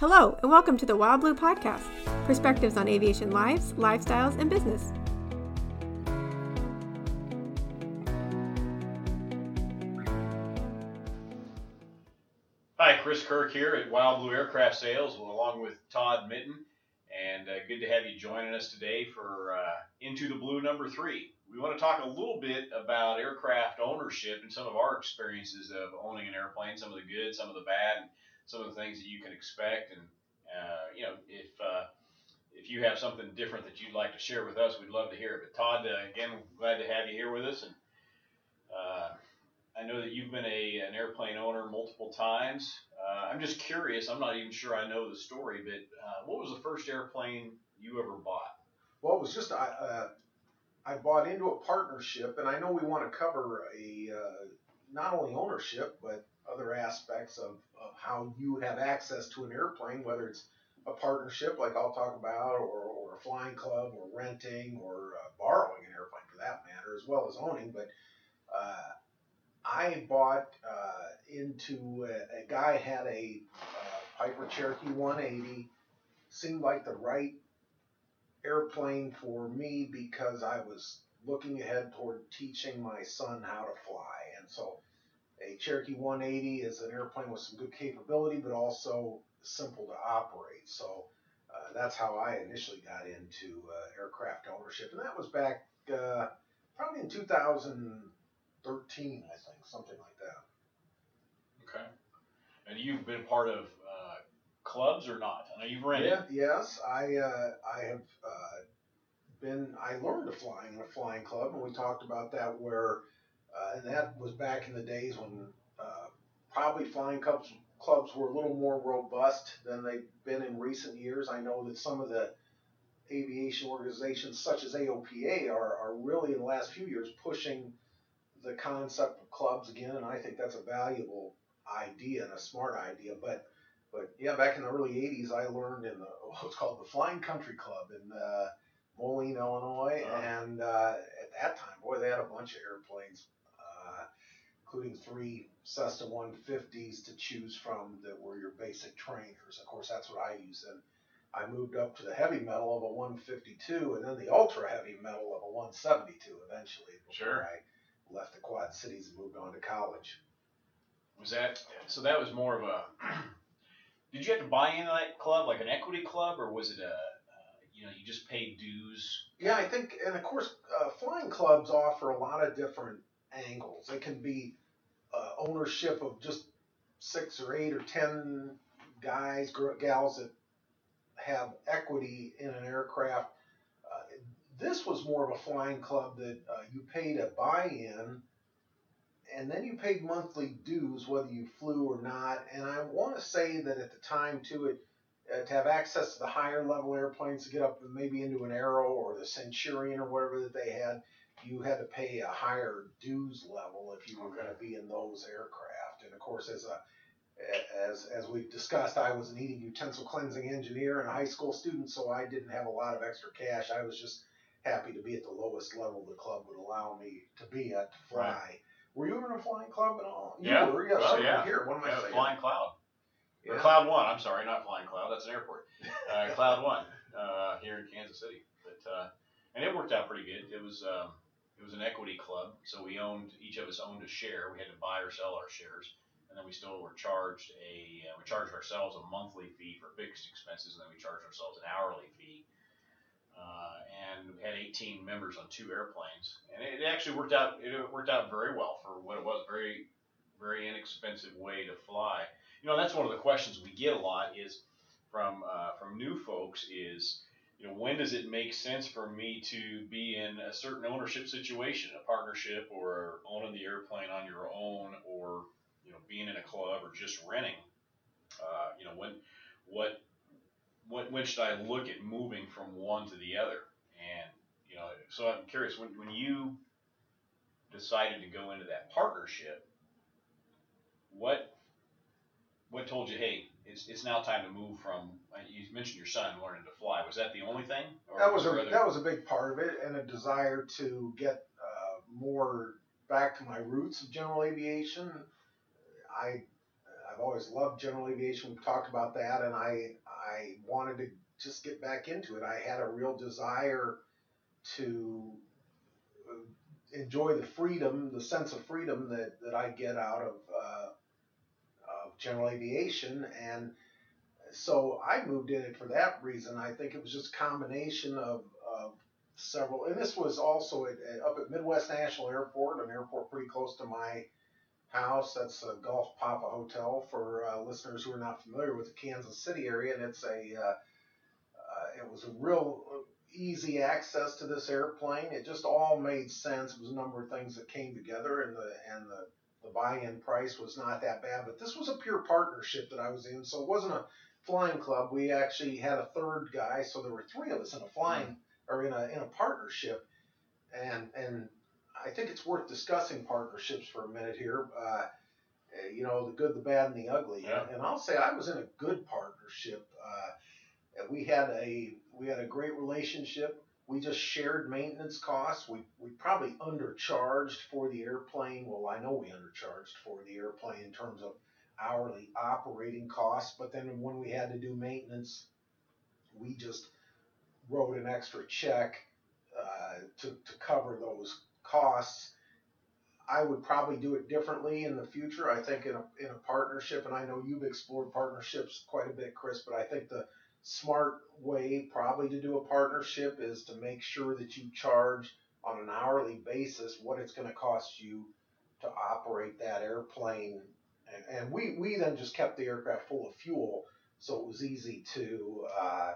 Hello, and welcome to the Wild Blue Podcast perspectives on aviation lives, lifestyles, and business. Hi, Chris Kirk here at Wild Blue Aircraft Sales, along with Todd Mitten, and uh, good to have you joining us today for uh, Into the Blue number three. We want to talk a little bit about aircraft ownership and some of our experiences of owning an airplane, some of the good, some of the bad, and some of the things that you can expect. And uh, you know, if uh, if you have something different that you'd like to share with us, we'd love to hear it. But Todd, uh, again, glad to have you here with us. And uh, I know that you've been a an airplane owner multiple times. Uh, I'm just curious. I'm not even sure I know the story, but uh, what was the first airplane you ever bought? Well, it was just I I bought into a partnership, and I know we want to cover a not only ownership but other aspects of, of how you have access to an airplane, whether it's a partnership like I'll talk about, or, or a flying club, or renting, or uh, borrowing an airplane for that matter, as well as owning. But uh, I bought uh, into a, a guy had a uh, Piper Cherokee 180. Seemed like the right airplane for me because I was looking ahead toward teaching my son how to fly. And so a Cherokee 180 is an airplane with some good capability, but also simple to operate. So uh, that's how I initially got into uh, aircraft ownership. And that was back uh, probably in 2013, I think, something like that. Okay. And you've been part of uh, clubs or not? I know you've rented. Yeah, yes, I uh, I have uh, been. I learned to fly in a flying club, and we talked about that. Where uh, and that was back in the days when uh, probably flying clubs clubs were a little more robust than they've been in recent years. I know that some of the aviation organizations, such as AOPA, are, are really in the last few years pushing the concept of clubs again, and I think that's a valuable idea and a smart idea. But but yeah, back in the early '80s, I learned in the what's called the Flying Country Club in uh, Moline, Illinois, Wow. and uh, at that time, boy, they had a bunch of airplanes, including three Cessna 150s to choose from that were your basic trainers. Of course, that's what I used. And I moved up to the heavy metal of a 152, and then the ultra heavy metal of a 172 eventually. Before Sure. I left the Quad Cities and moved on to college. Was that so? That was more of a. did you have to buy into that club, like an equity club, or was it a? Uh, you know, you just paid dues. Yeah, I think, and of course, uh, flying clubs offer a lot of different angles. It can be uh, ownership of just six or eight or ten guys, gals that have equity in an aircraft. Uh, this was more of a flying club that uh, you paid a buy-in, and then you paid monthly dues whether you flew or not. And I want to say that at the time too, it uh, to have access to the higher level airplanes to get up maybe into an Arrow or the Centurion or whatever that they had, you had to pay a higher dues level if you were going to be in those aircraft. And of course, as a as as we've discussed, I was an eating utensil cleansing engineer and a high school student, so I didn't have a lot of extra cash. I was just happy to be at the lowest level the club would allow me to be at to fly. Were you in a flying club at all? You Yeah. were, yeah, Well, yeah. Here, what am I Yeah, saying? Flying Cloud. Or Cloud One. I'm sorry, not Flying Cloud. That's an airport. Uh, Cloud One uh, here in Kansas City. But uh, and it worked out pretty good. It was um, it was an equity club, so we owned each of us owned a share. We had to buy or sell our shares, and then we still were charged a uh, we charged ourselves a monthly fee for fixed expenses, and then we charged ourselves an hourly fee. Uh, and we had 18 members on two airplanes, and it, it actually worked out. It worked out very well for what it was. Very, very inexpensive way to fly you know that's one of the questions we get a lot is from uh, from new folks is you know when does it make sense for me to be in a certain ownership situation a partnership or owning the airplane on your own or you know being in a club or just renting uh, you know when what what when should I look at moving from one to the other and you know so I'm curious when when you decided to go into that partnership what what told you, hey, it's, it's now time to move from? You mentioned your son learning to fly. Was that the only thing? Or That was a other- that was a big part of it, and a desire to get uh, more back to my roots of general aviation. I I've always loved general aviation. We've talked about that, and I I wanted to just get back into it. I had a real desire to uh, enjoy the freedom, the sense of freedom that, that I get out of, uh, of general aviation. And so I moved in it for that reason. I think it was just a combination of, of several, and this was also at, at, up at Midwest National Airport, an airport pretty close to my house. That's a Golf Papa Hotel for uh, listeners who are not familiar with the Kansas City area, and it's a uh, uh, it was a real easy access to this airplane. It just all made sense. It was a number of things that came together, and the and the the buy-in price was not that bad. But this was a pure partnership that I was in, so it wasn't a flying club. We actually had a third guy, so there were three of us in a flying or in a in a partnership, and and I think it's worth discussing partnerships for a minute here. Uh, you know, the good, the bad, and the ugly. Yeah. And I'll say I was in a good partnership. Uh, we had a we had a great relationship. We just shared maintenance costs. We we probably undercharged for the airplane. Well, I know we undercharged for the airplane in terms of hourly operating costs. But then when we had to do maintenance, we just wrote an extra check uh, to to cover those costs. I would probably do it differently in the future. I think in a, in a partnership, and I know you've explored partnerships quite a bit, Chris, but I think the smart way probably to do a partnership is to make sure that you charge on an hourly basis what it's going to cost you to operate that airplane. And, and we, we then just kept the aircraft full of fuel, so it was easy to, uh,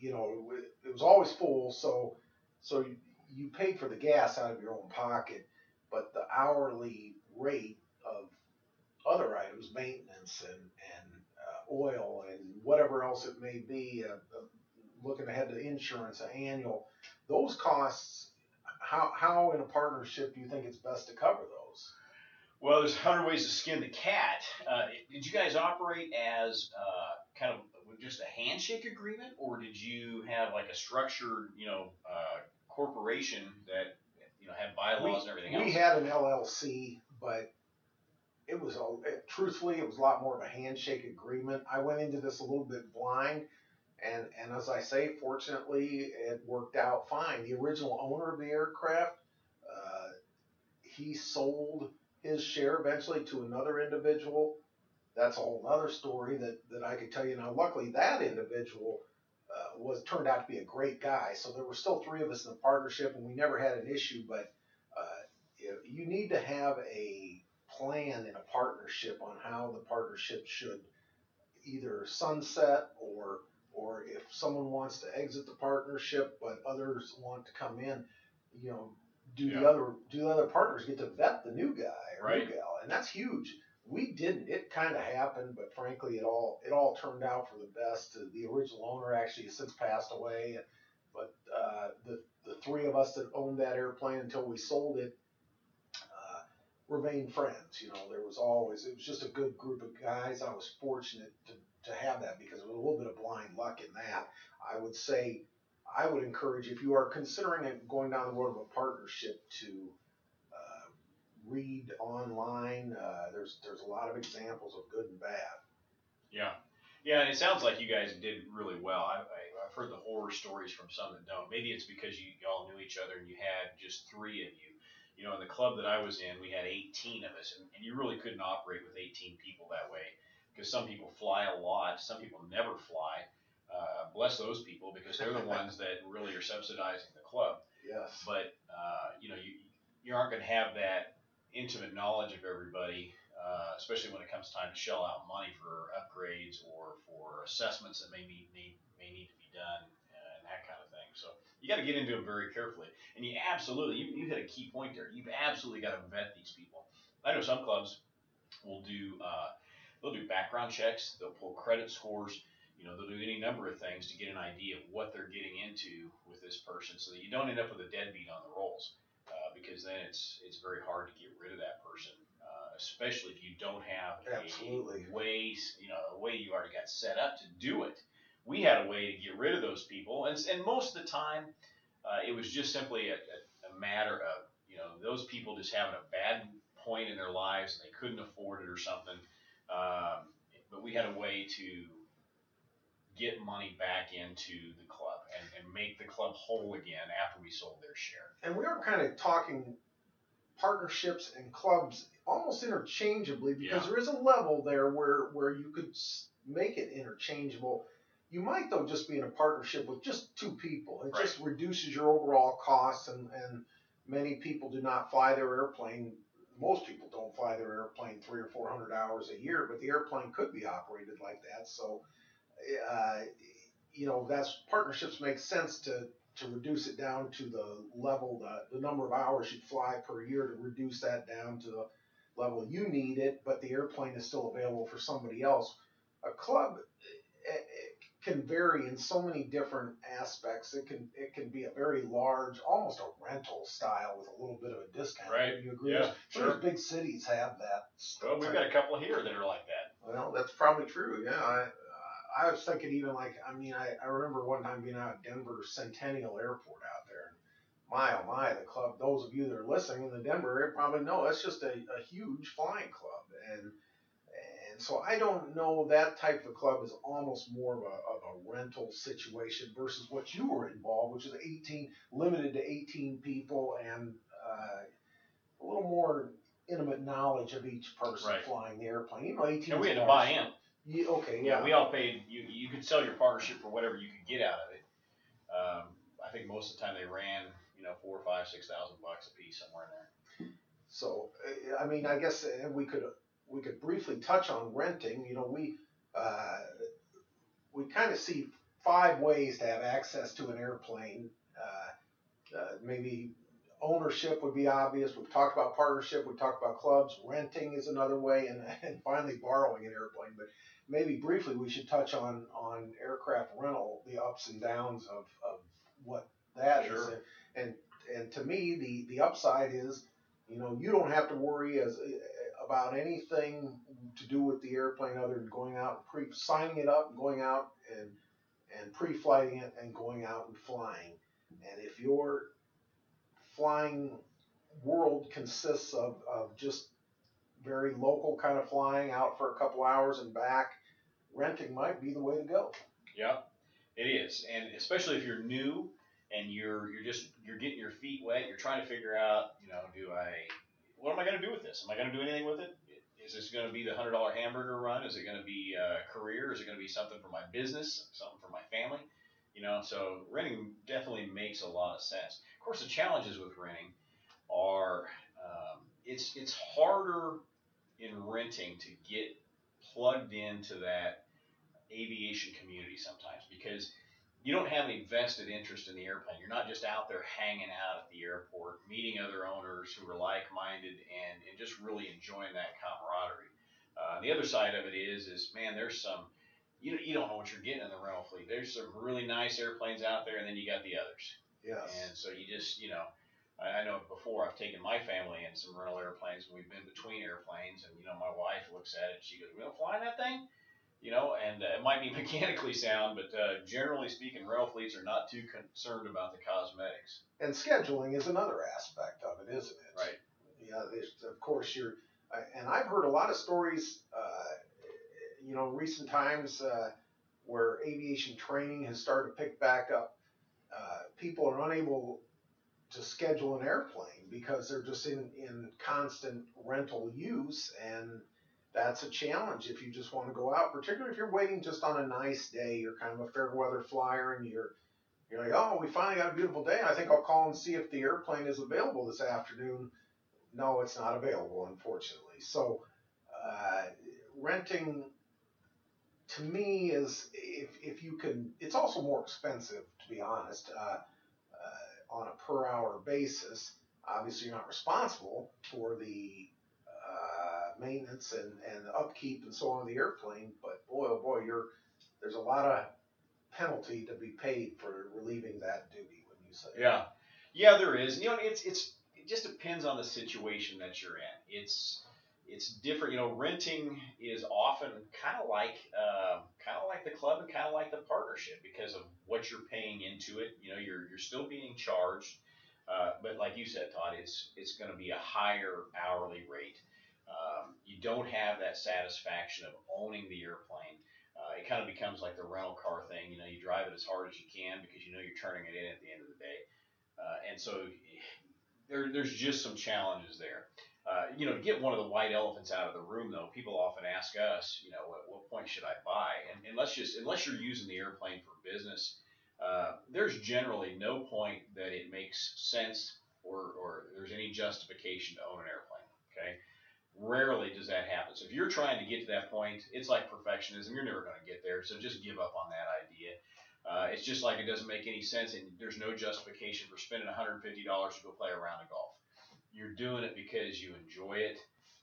you know, it was always full, so so you, you paid for the gas out of your own pocket, but the hourly rate of other items, maintenance and, and uh, oil and whatever else it may be, uh, uh, looking ahead to insurance, an annual, those costs, how, how in a partnership do you think it's best to cover those? Well, there's a hundred ways to skin the cat. Uh, did you guys operate as uh, kind of just a handshake agreement, or did you have like a structured, you know, uh, corporation that you know had bylaws and everything else? We had an LLC, but it was a it, truthfully it was a lot more of a handshake agreement. I went into this a little bit blind, and and as I say, fortunately it worked out fine. The original owner of the aircraft, uh, he sold his share eventually to another individual. That's a whole other story that that I could tell you. Now, luckily, that individual uh, was turned out to be a great guy. So there were still three of us in the partnership, and we never had an issue. But uh, you, need to have a plan in a partnership on how the partnership should either sunset or or if someone wants to exit the partnership but others want to come in, you know, do the other do the other partners get to vet the new guy or Right. new gal, and that's huge. We didn't. It kind of happened, but frankly, it all it all turned out for the best. The original owner actually has since passed away, but uh, the the three of us that owned that airplane until we sold it uh, remained friends. You know, there was always it was just a good group of guys. I was fortunate to to have that because it was a little bit of blind luck in that. I would say I would encourage if you are considering it going down the road of a partnership to uh, read online. Uh, there's there's a lot of examples of good and bad. Yeah, yeah, and it sounds like you guys did really well. I, I, I've heard the horror stories from some that don't. Maybe it's because you all knew each other and you had just three of you. You know, in the club that I was in, we had 18 of us, and, and you really couldn't operate with 18 people that way because some people fly a lot, some people never fly. Uh, bless those people because they're the ones that really are subsidizing the club. Yes. But uh, you know, you you aren't going to have that intimate knowledge of everybody, uh, especially when it comes time to shell out money for upgrades or for assessments that may need, need may need to be done and that kind of thing. So you got to get into it very carefully. And you absolutely, you, you hit a key point there. You've absolutely got to vet these people. I know some clubs will do uh, they'll do background checks, they'll pull credit scores. You know, they'll do any number of things to get an idea of what they're getting into with this person, so that you don't end up with a deadbeat on the rolls, uh, because then it's it's very hard to get rid of that person, uh, especially if you don't have Absolutely. a way, you know, a way you already got set up to do it. We had a way to get rid of those people, and and most of the time, uh, it was just simply a, a, a matter of you know those people just having a bad point in their lives and they couldn't afford it or something. Um, but we had a way to get money back into the club and, and make the club whole again after we sold their share. And we are kind of talking partnerships and clubs almost interchangeably because Yeah. there is a level there where where you could make it interchangeable. You might though just be in a partnership with just two people. It just reduces your overall costs and and many people do not fly their airplane. Most people don't fly their airplane three or four hundred hours a year, but the airplane could be operated like that. So, uh, you know, that's partnerships make sense to to reduce it down to the level the, the number of hours you fly per year to reduce that down to the level you need it, but the airplane is still available for somebody else. A club eh, eh, can vary in so many different aspects. It can it can be a very large, almost a rental style with a little bit of a discount. Right. You agree? Yeah, Some of those big cities have that. Well, we've got a couple here that are like that. Well, that's probably true. Yeah, I, I was thinking even like I mean I, I remember one time being out at Denver Centennial Airport out there. My oh my, the club. Those of you that are listening in the Denver area probably know that's just a, a huge flying club, and and so I don't know that type of club is almost more of a, of a rental situation versus what you were involved, which is 18 limited to 18 people and uh, a little more intimate knowledge of each person Right. flying the airplane. You know, 18 And we had to buy in. Yeah, okay, Yeah, we all paid. You you could sell your partnership for whatever you could get out of it. Um, I think most of the time they ran, you know, four, five, six thousand bucks a piece somewhere in there. So, uh, I mean, I guess uh, we could we could briefly touch on renting. You know, we uh, we kind of see five ways to have access to an airplane. Uh, uh, maybe ownership would be obvious. We've talked about partnership. We talked about clubs. Renting is another way, and, and finally borrowing an airplane. But maybe briefly we should touch on on aircraft rental, the ups and downs of, of what that is. Sure. And and to me, the the upside is, you know, you don't have to worry as about anything to do with the airplane other than going out and pre signing it up and going out and and pre-flighting it and going out and flying. And if your flying world consists of, of just very local kind of flying out for a couple hours and back, renting might be the way to go. Yeah, it is, and especially if you're new and you're you're just you're getting your feet wet. You're trying to figure out, you know, do I what am I going to do with this? Am I going to do anything with it? Is this going to be the hundred dollar hamburger run? Is it going to be a career? Is it going to be something for my business? Something for my family? You know, so renting definitely makes a lot of sense. Of course, the challenges with renting are um, it's it's harder in renting to get plugged into that aviation community sometimes because you don't have any vested interest in the airplane. You're not just out there hanging out at the airport, meeting other owners who are like-minded and, and just really enjoying that camaraderie. Uh, the other side of it is, is man, there's some you you don't know what you're getting in the rental fleet. There's some really nice airplanes out there, and then you got the others. Yes. And so you just, you know, I, I know before I've taken my family in some rental airplanes, and we've been between airplanes, and you know, my wife looks at it, and she goes, "We don't fly in that thing," you know, and uh, it might be mechanically sound, but uh, generally speaking, rental fleets are not too concerned about the cosmetics. And scheduling is another aspect of it, isn't it? Right. Yeah, of course you're, and I've heard a lot of stories, you know, recent times uh, where aviation training has started to pick back up. Uh, people are unable to schedule an airplane because they're just in, in constant rental use, and that's a challenge if you just want to go out, particularly if you're waiting just on a nice day. You're kind of a fair weather flyer, and you're you're like, oh, we finally got a beautiful day. I think I'll call and see if the airplane is available this afternoon. No, it's not available, unfortunately. So, uh, renting to me is if, if you can, it's also more expensive, to be honest, uh, uh, on a per hour basis. Obviously, you're not responsible for the uh, maintenance and, and upkeep and so on of the airplane, but boy, oh boy, you're there's a lot of penalty to be paid for relieving that duty. When you say Yeah, yeah, there is. You know, it's it's it just depends on the situation that you're in. It's it's different. You know, renting is often kind of like uh, kind of like the club and kind of like the partnership because of what you're paying into it. You know, you're you're still being charged, uh, but like you said, Todd, it's it's going to be a higher hourly rate. Um, you don't have that satisfaction of owning the airplane. Uh, it kind of becomes like the rental car thing. You know, you drive it as hard as you can because you know you're turning it in at the end of the day. Uh, and so there, there's just some challenges there. Uh, you know, to get one of the white elephants out of the room, though, people often ask us, you know, at what point should I buy? And, and let's just, unless you're using the airplane for business, uh, there's generally no point that it makes sense or, or there's any justification to own an airplane. Okay, rarely does that happen. So if you're trying to get to that point, it's like perfectionism. You're never going to get there. So just give up on that idea. Uh, it's just like it doesn't make any sense, and there's no justification for spending $150 to go play a round of golf. You're doing it because you enjoy it.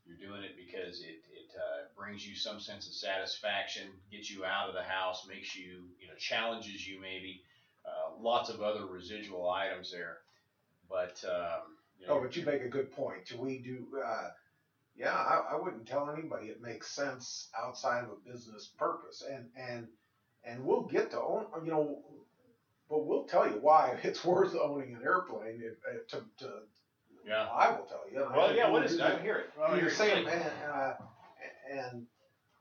You're doing it because it, it uh, brings you some sense of satisfaction, gets you out of the house, makes you, you know, challenges you maybe. Uh, lots of other residual items there. But, um, you know, Oh, but you make a good point. Do we do, uh, yeah, I, I wouldn't tell anybody it makes sense outside of a business purpose, and and and we'll get to own, you know, but we'll tell you why it's worth owning an airplane. If, uh, to, to yeah. I will tell you. and I Well, yeah, you what will is it? I don't hear it. I don't You're saying, man, uh, and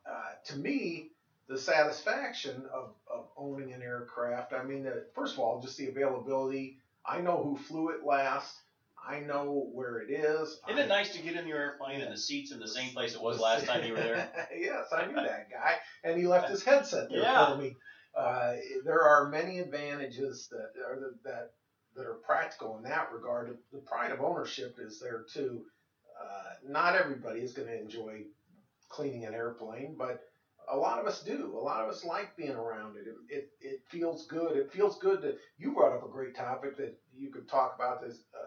uh, to me, the satisfaction of, of owning an aircraft. I mean, uh, first of all, just the availability. I know who flew it last. I know where it is. Isn't I- it nice to get in your airplane and the seat's in the same place it was last time you were there? yes, I knew that guy, and he left his headset there Yeah. for me. Uh, there are many advantages that are the, that that are practical in that regard. The pride of ownership is there too. Uh, not everybody is going to enjoy cleaning an airplane, but a lot of us do. A lot of us like being around it. It, it, it feels good. It feels good to. You brought up a great topic that you could talk about. This uh,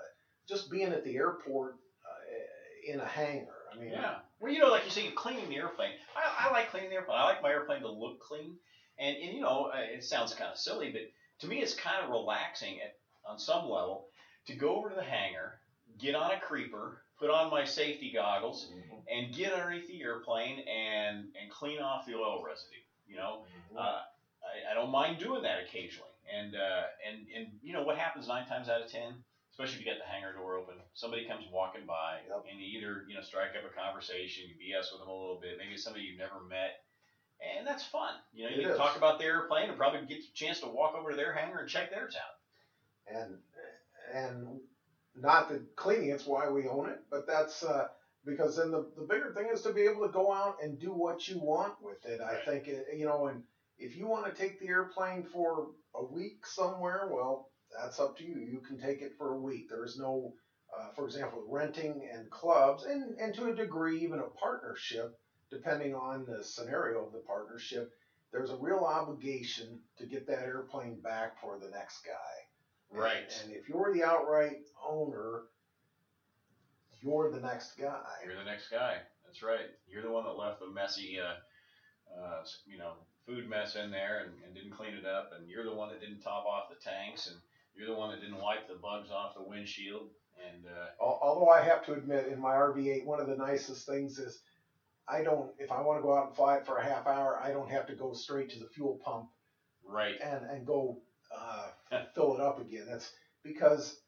just being at the airport uh, in a hangar. I mean, Yeah. Well, you know, like you say, cleaning the airplane. I, I like cleaning the airplane. I like my airplane to look clean. And, and you know, uh, it sounds kind of silly, but to me, it's kind of relaxing at, on some level to go over to the hangar, get on a creeper, put on my safety goggles, and get underneath the airplane and, and clean off the oil residue. You know, uh, I, I don't mind doing that occasionally. And, uh, and, and, you know, what happens nine times out of ten? Especially if you get the hangar door open, somebody comes walking by, Yep. and you either you know strike up a conversation, you BS with them a little bit, maybe it's somebody you've never met, and that's fun. You know, you can talk about their airplane and probably get a chance to walk over to their hangar and check theirs out. And and not the cleaning it's why we own it, but that's uh, because then the, the bigger thing is to be able to go out and do what you want with it. I think it, you know, and if you want to take the airplane for a week somewhere, well, that's up to you. You can take it for a week. There's no, uh, for example, renting and clubs, and and to a degree even a partnership, depending on the scenario of the partnership. There's a real obligation to get that airplane back for the next guy. Right. And if you're the outright owner, you're the next guy. You're the next guy. That's right. You're the one that left the messy, uh, uh, you know, food mess in there and, and didn't clean it up, and you're the one that didn't top off the tanks, and you're the one that didn't wipe the bugs off the windshield, and uh, Although I have to admit, in my RV8, one of the nicest things is I don't, if I want to go out and fly it for a half hour, I don't have to go straight to the fuel pump right. and, and go fill it up again. That's because,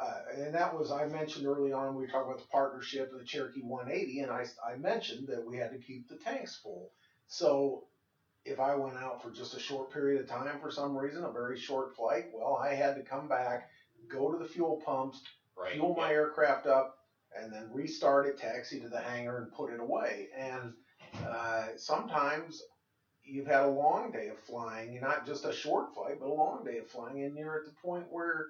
uh, and that was, I mentioned early on, we talked about the partnership of the Cherokee 180, and I, I mentioned that we had to keep the tanks full. So if I went out for just a short period of time for some reason, a very short flight, well, I had to come back, go to the fuel pumps, Right. fuel my aircraft up, and then restart it, taxi to the hangar, and put it away. And uh, sometimes you've had a long day of flying, you're not just a short flight, but a long day of flying, and you're at the point where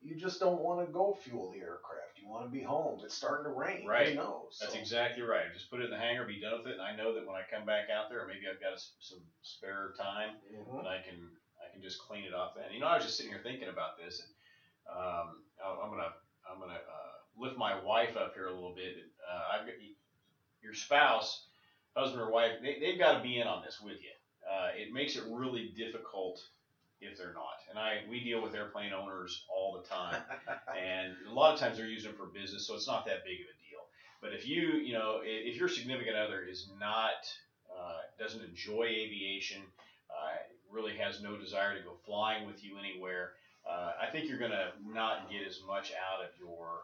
you just don't want to go fuel the aircraft. You want to be home. It's starting to rain. Right. Who knows? That's So, exactly right. Just put it in the hangar, be done with it, and I know that when I come back out there, maybe I've got a some spare time, Mhm. and I can I can just clean it off And You know, I was just sitting here thinking about this, and um, I- I'm gonna I'm gonna uh, lift my wife up here a little bit. Uh, I've got your spouse, husband or wife, they, they've got to be in on this with you. Uh, it makes it really difficult if they're not. And I we deal with airplane owners all the time and a lot of times they're using them for business, so it's not that big of a deal. But if you, you know, if your significant other is not, uh, doesn't enjoy aviation, uh, really has no desire to go flying with you anywhere, uh, I think you're gonna not get as much out of your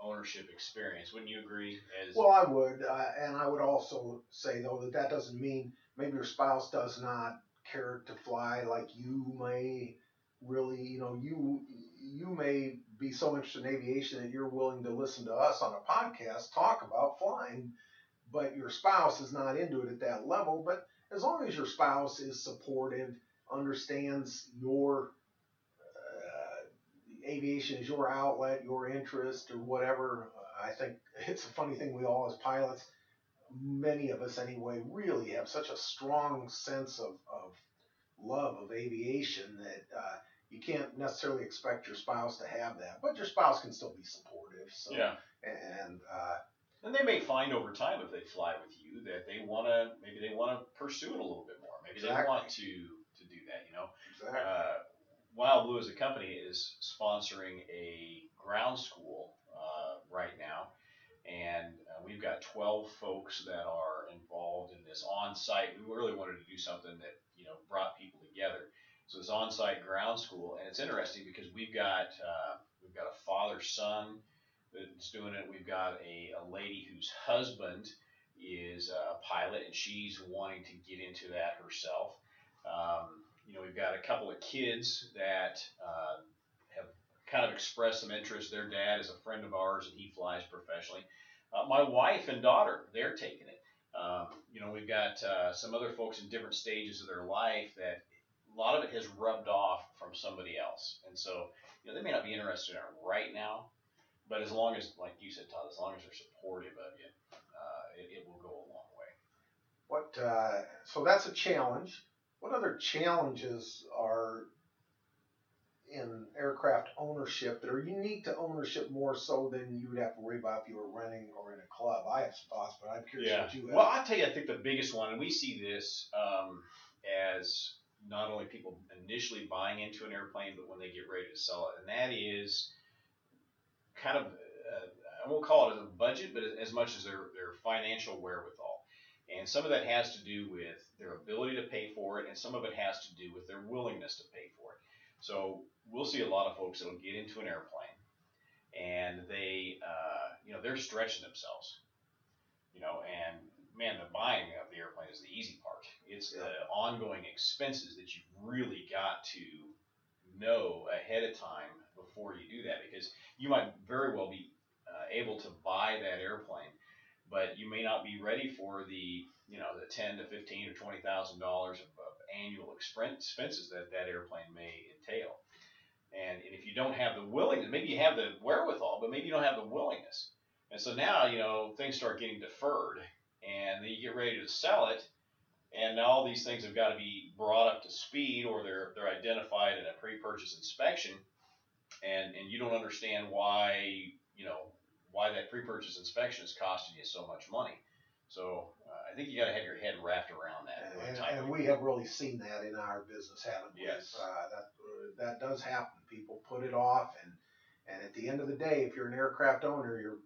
ownership experience. Wouldn't you agree? As Well, I would, uh, and I would also say though that that doesn't mean maybe your spouse does not care to fly like you may really, you know, you you may be so interested in aviation that you're willing to listen to us on a podcast talk about flying, but your spouse is not into it at that level. But as long as your spouse is supportive, understands your aviation is your outlet, your interest, or whatever, I think it's a funny thing. We all, as pilots, many of us anyway, really have such a strong sense of, of love of aviation that uh, you can't necessarily expect your spouse to have that, but your spouse can still be supportive. So, yeah. and uh, And they may find over time if they fly with you that they want to maybe they want to pursue it a little bit more. Maybe they want to to do that. You know, exactly. uh, Wild Blue as a company is sponsoring a ground school uh, right now, and uh, we've got 12 folks that are involved in this on-site. We really wanted to do something that you know brought people together. So this on-site ground school, and it's interesting because we've got uh, we've got a father-son that's doing it. We've got a, a lady whose husband is a pilot, and she's wanting to get into that herself. Um, you know, we've got a couple of kids that uh, have kind of expressed some interest. Their dad is a friend of ours, and he flies professionally. Uh, my wife and daughter, they're taking it. Um, you know, we've got uh, some other folks in different stages of their life that a lot of it has rubbed off from somebody else, and so you know they may not be interested in it right now, but as long as, like you said, Todd, as long as they're supportive of you, uh, it, it will go a long way. What uh, so that's a challenge. What other challenges are in aircraft ownership that are unique to ownership more so than you would have to worry about if you were renting or in a club? I have some thoughts, but I'm curious Yeah. what you have. Well, I'll tell you, I think the biggest one, and we see this um, as not only people initially buying into an airplane, but when they get ready to sell it, and that is kind of, uh, I won't call it a budget, but as much as their, their financial wherewithal. And some of that has to do with their ability to pay for it, and some of it has to do with their willingness to pay for it. So we'll see a lot of folks that'll get into an airplane, and they, uh, you know, they're stretching themselves you know, and man, the buying of the airplane is the easy part. It's the ongoing expenses that you've really got to know ahead of time before you do that because you might very well be uh, able to buy that airplane, but you may not be ready for the you know the ten to fifteen or twenty thousand dollars of, of annual expenses that that airplane may entail. And, and if you don't have the willingness, maybe you have the wherewithal, but maybe you don't have the willingness. And so now, you know, things start getting deferred, and then you get ready to sell it, and all these things have got to be brought up to speed, or they're they're identified in a pre-purchase inspection, and and you don't understand why why that pre-purchase inspection is costing you so much money. So uh, I think you got to have your head wrapped around that. really and, and we have really seen that in our business, haven't we? Yes. Uh, that uh, that does happen. People put it off, and and at the end of the day, if you're an aircraft owner, you're,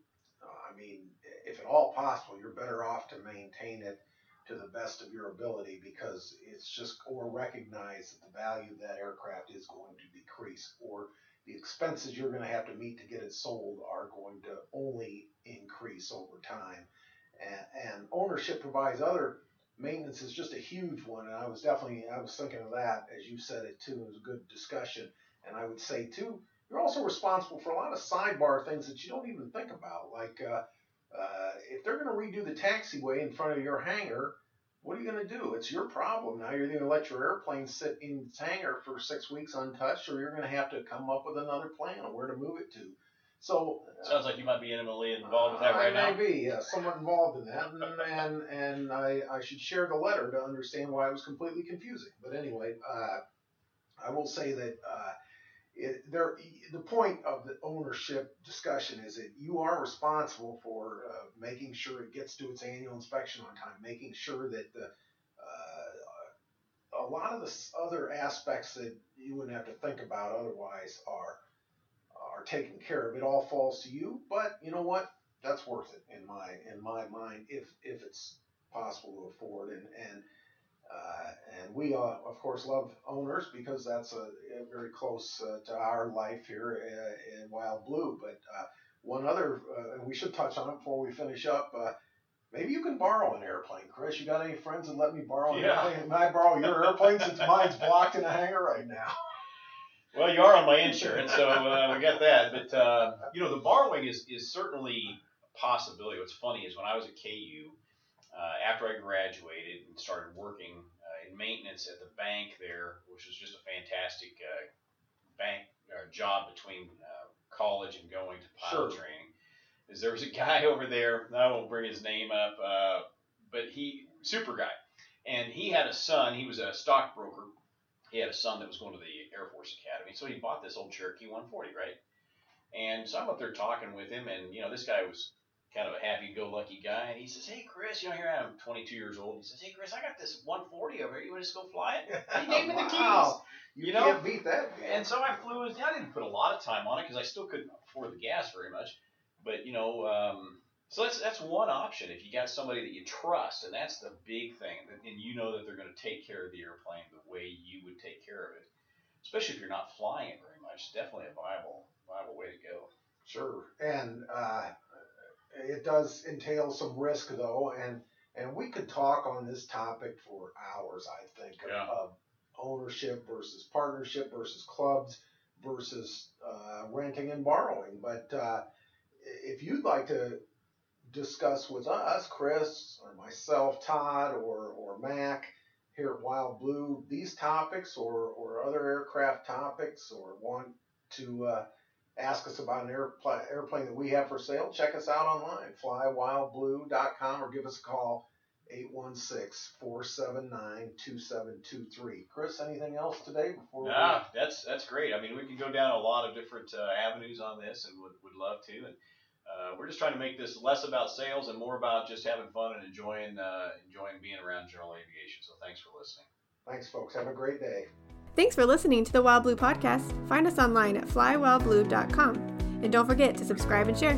uh, I mean, if at all possible, you're better off to maintain it to the best of your ability because it's just or recognize that the value of that aircraft is going to decrease or the expenses you're going to have to meet to get it sold are going to only increase over time. And, and ownership provides other maintenance is just a huge one and i was definitely i was thinking of that as you said it too it was a good discussion. And i would say too you're also responsible for a lot of sidebar things that you don't even think about like uh, uh, if they're going to redo the taxiway in front of your hangar what are you going to do it's your problem now you're going to let your airplane sit in its hangar for six weeks untouched or you're going to have to come up with another plan on where to move it to so uh, Sounds like you might be intimately involved with that right I now. may be, yeah, somewhat involved in that, and and, and I, I should share the letter to understand why it was completely confusing. But anyway, uh, I will say that uh, it, there, the point of the ownership discussion is that you are responsible for uh, making sure it gets to its annual inspection on time, making sure that the uh, a lot of the other aspects that you wouldn't have to think about otherwise are are taken care of. It all falls to you, but you know what? That's worth it in my in my mind if if it's possible to afford and we uh, of course love owners because that's a, a very close uh, to our life here uh, in Wild Blue. But uh, one other, uh, and we should touch on it before we finish up. Uh, maybe you can borrow an airplane, Chris. You got any friends that let me borrow an Yeah. airplane? Can I borrow your airplane since mine's blocked in a hangar right now? Well, you are on my insurance, so uh, we got that. But uh, you know, the borrowing is is certainly a possibility. What's funny is when I was at KU, uh, after I graduated and started working in maintenance at the bank there, which was just a fantastic uh, bank uh, job between uh, college and going to pilot Sure. training. Is there was a guy over there. I won't bring his name up, uh, but he super guy, and he had a son. He was a stockbroker he had a son that was going to the Air Force Academy, so he bought this old Cherokee 140, right? And so I'm up there talking with him, and you know, this guy was kind of a happy-go-lucky guy, and he says, "Hey, Chris, you know, here I am, 22 years old." He says, "Hey, Chris, I got this 140 over here. You want to just go fly it?" He gave me the keys. Wow. You, You know? can't beat that. And so I flew. It. I didn't put a lot of time on it because I still couldn't afford the gas very much. But you know, um, so that's that's one option if you got somebody that you trust, and that's the big thing. And you know that they're going to take care of the airplane the way you would take care of it, especially if you're not flying it very much. Definitely a viable viable way to go. Sure, and uh, it does entail some risk though, and and we could talk on this topic for hours. I think of- of, ownership versus partnership versus clubs versus uh, renting and borrowing. But uh, if you'd like to discuss with us, Chris or myself, Todd or or Mac here at Wild Blue, these topics or or other aircraft topics, or want to uh, ask us about an airplane, airplane that we have for sale, check us out online, flywildblue.com, or give us a call, 816-479-2723. Chris, anything else today before we... Nah, that's that's great. I mean, we can go down a lot of different uh, avenues on this, and would, would love to. And uh, we're just trying to make this less about sales and more about just having fun and enjoying uh, enjoying being around general aviation. So thanks for listening. Thanks, folks. Have a great day. Thanks for listening to the Wild Blue Podcast. Find us online at flywildblue.com. And don't forget to subscribe and share.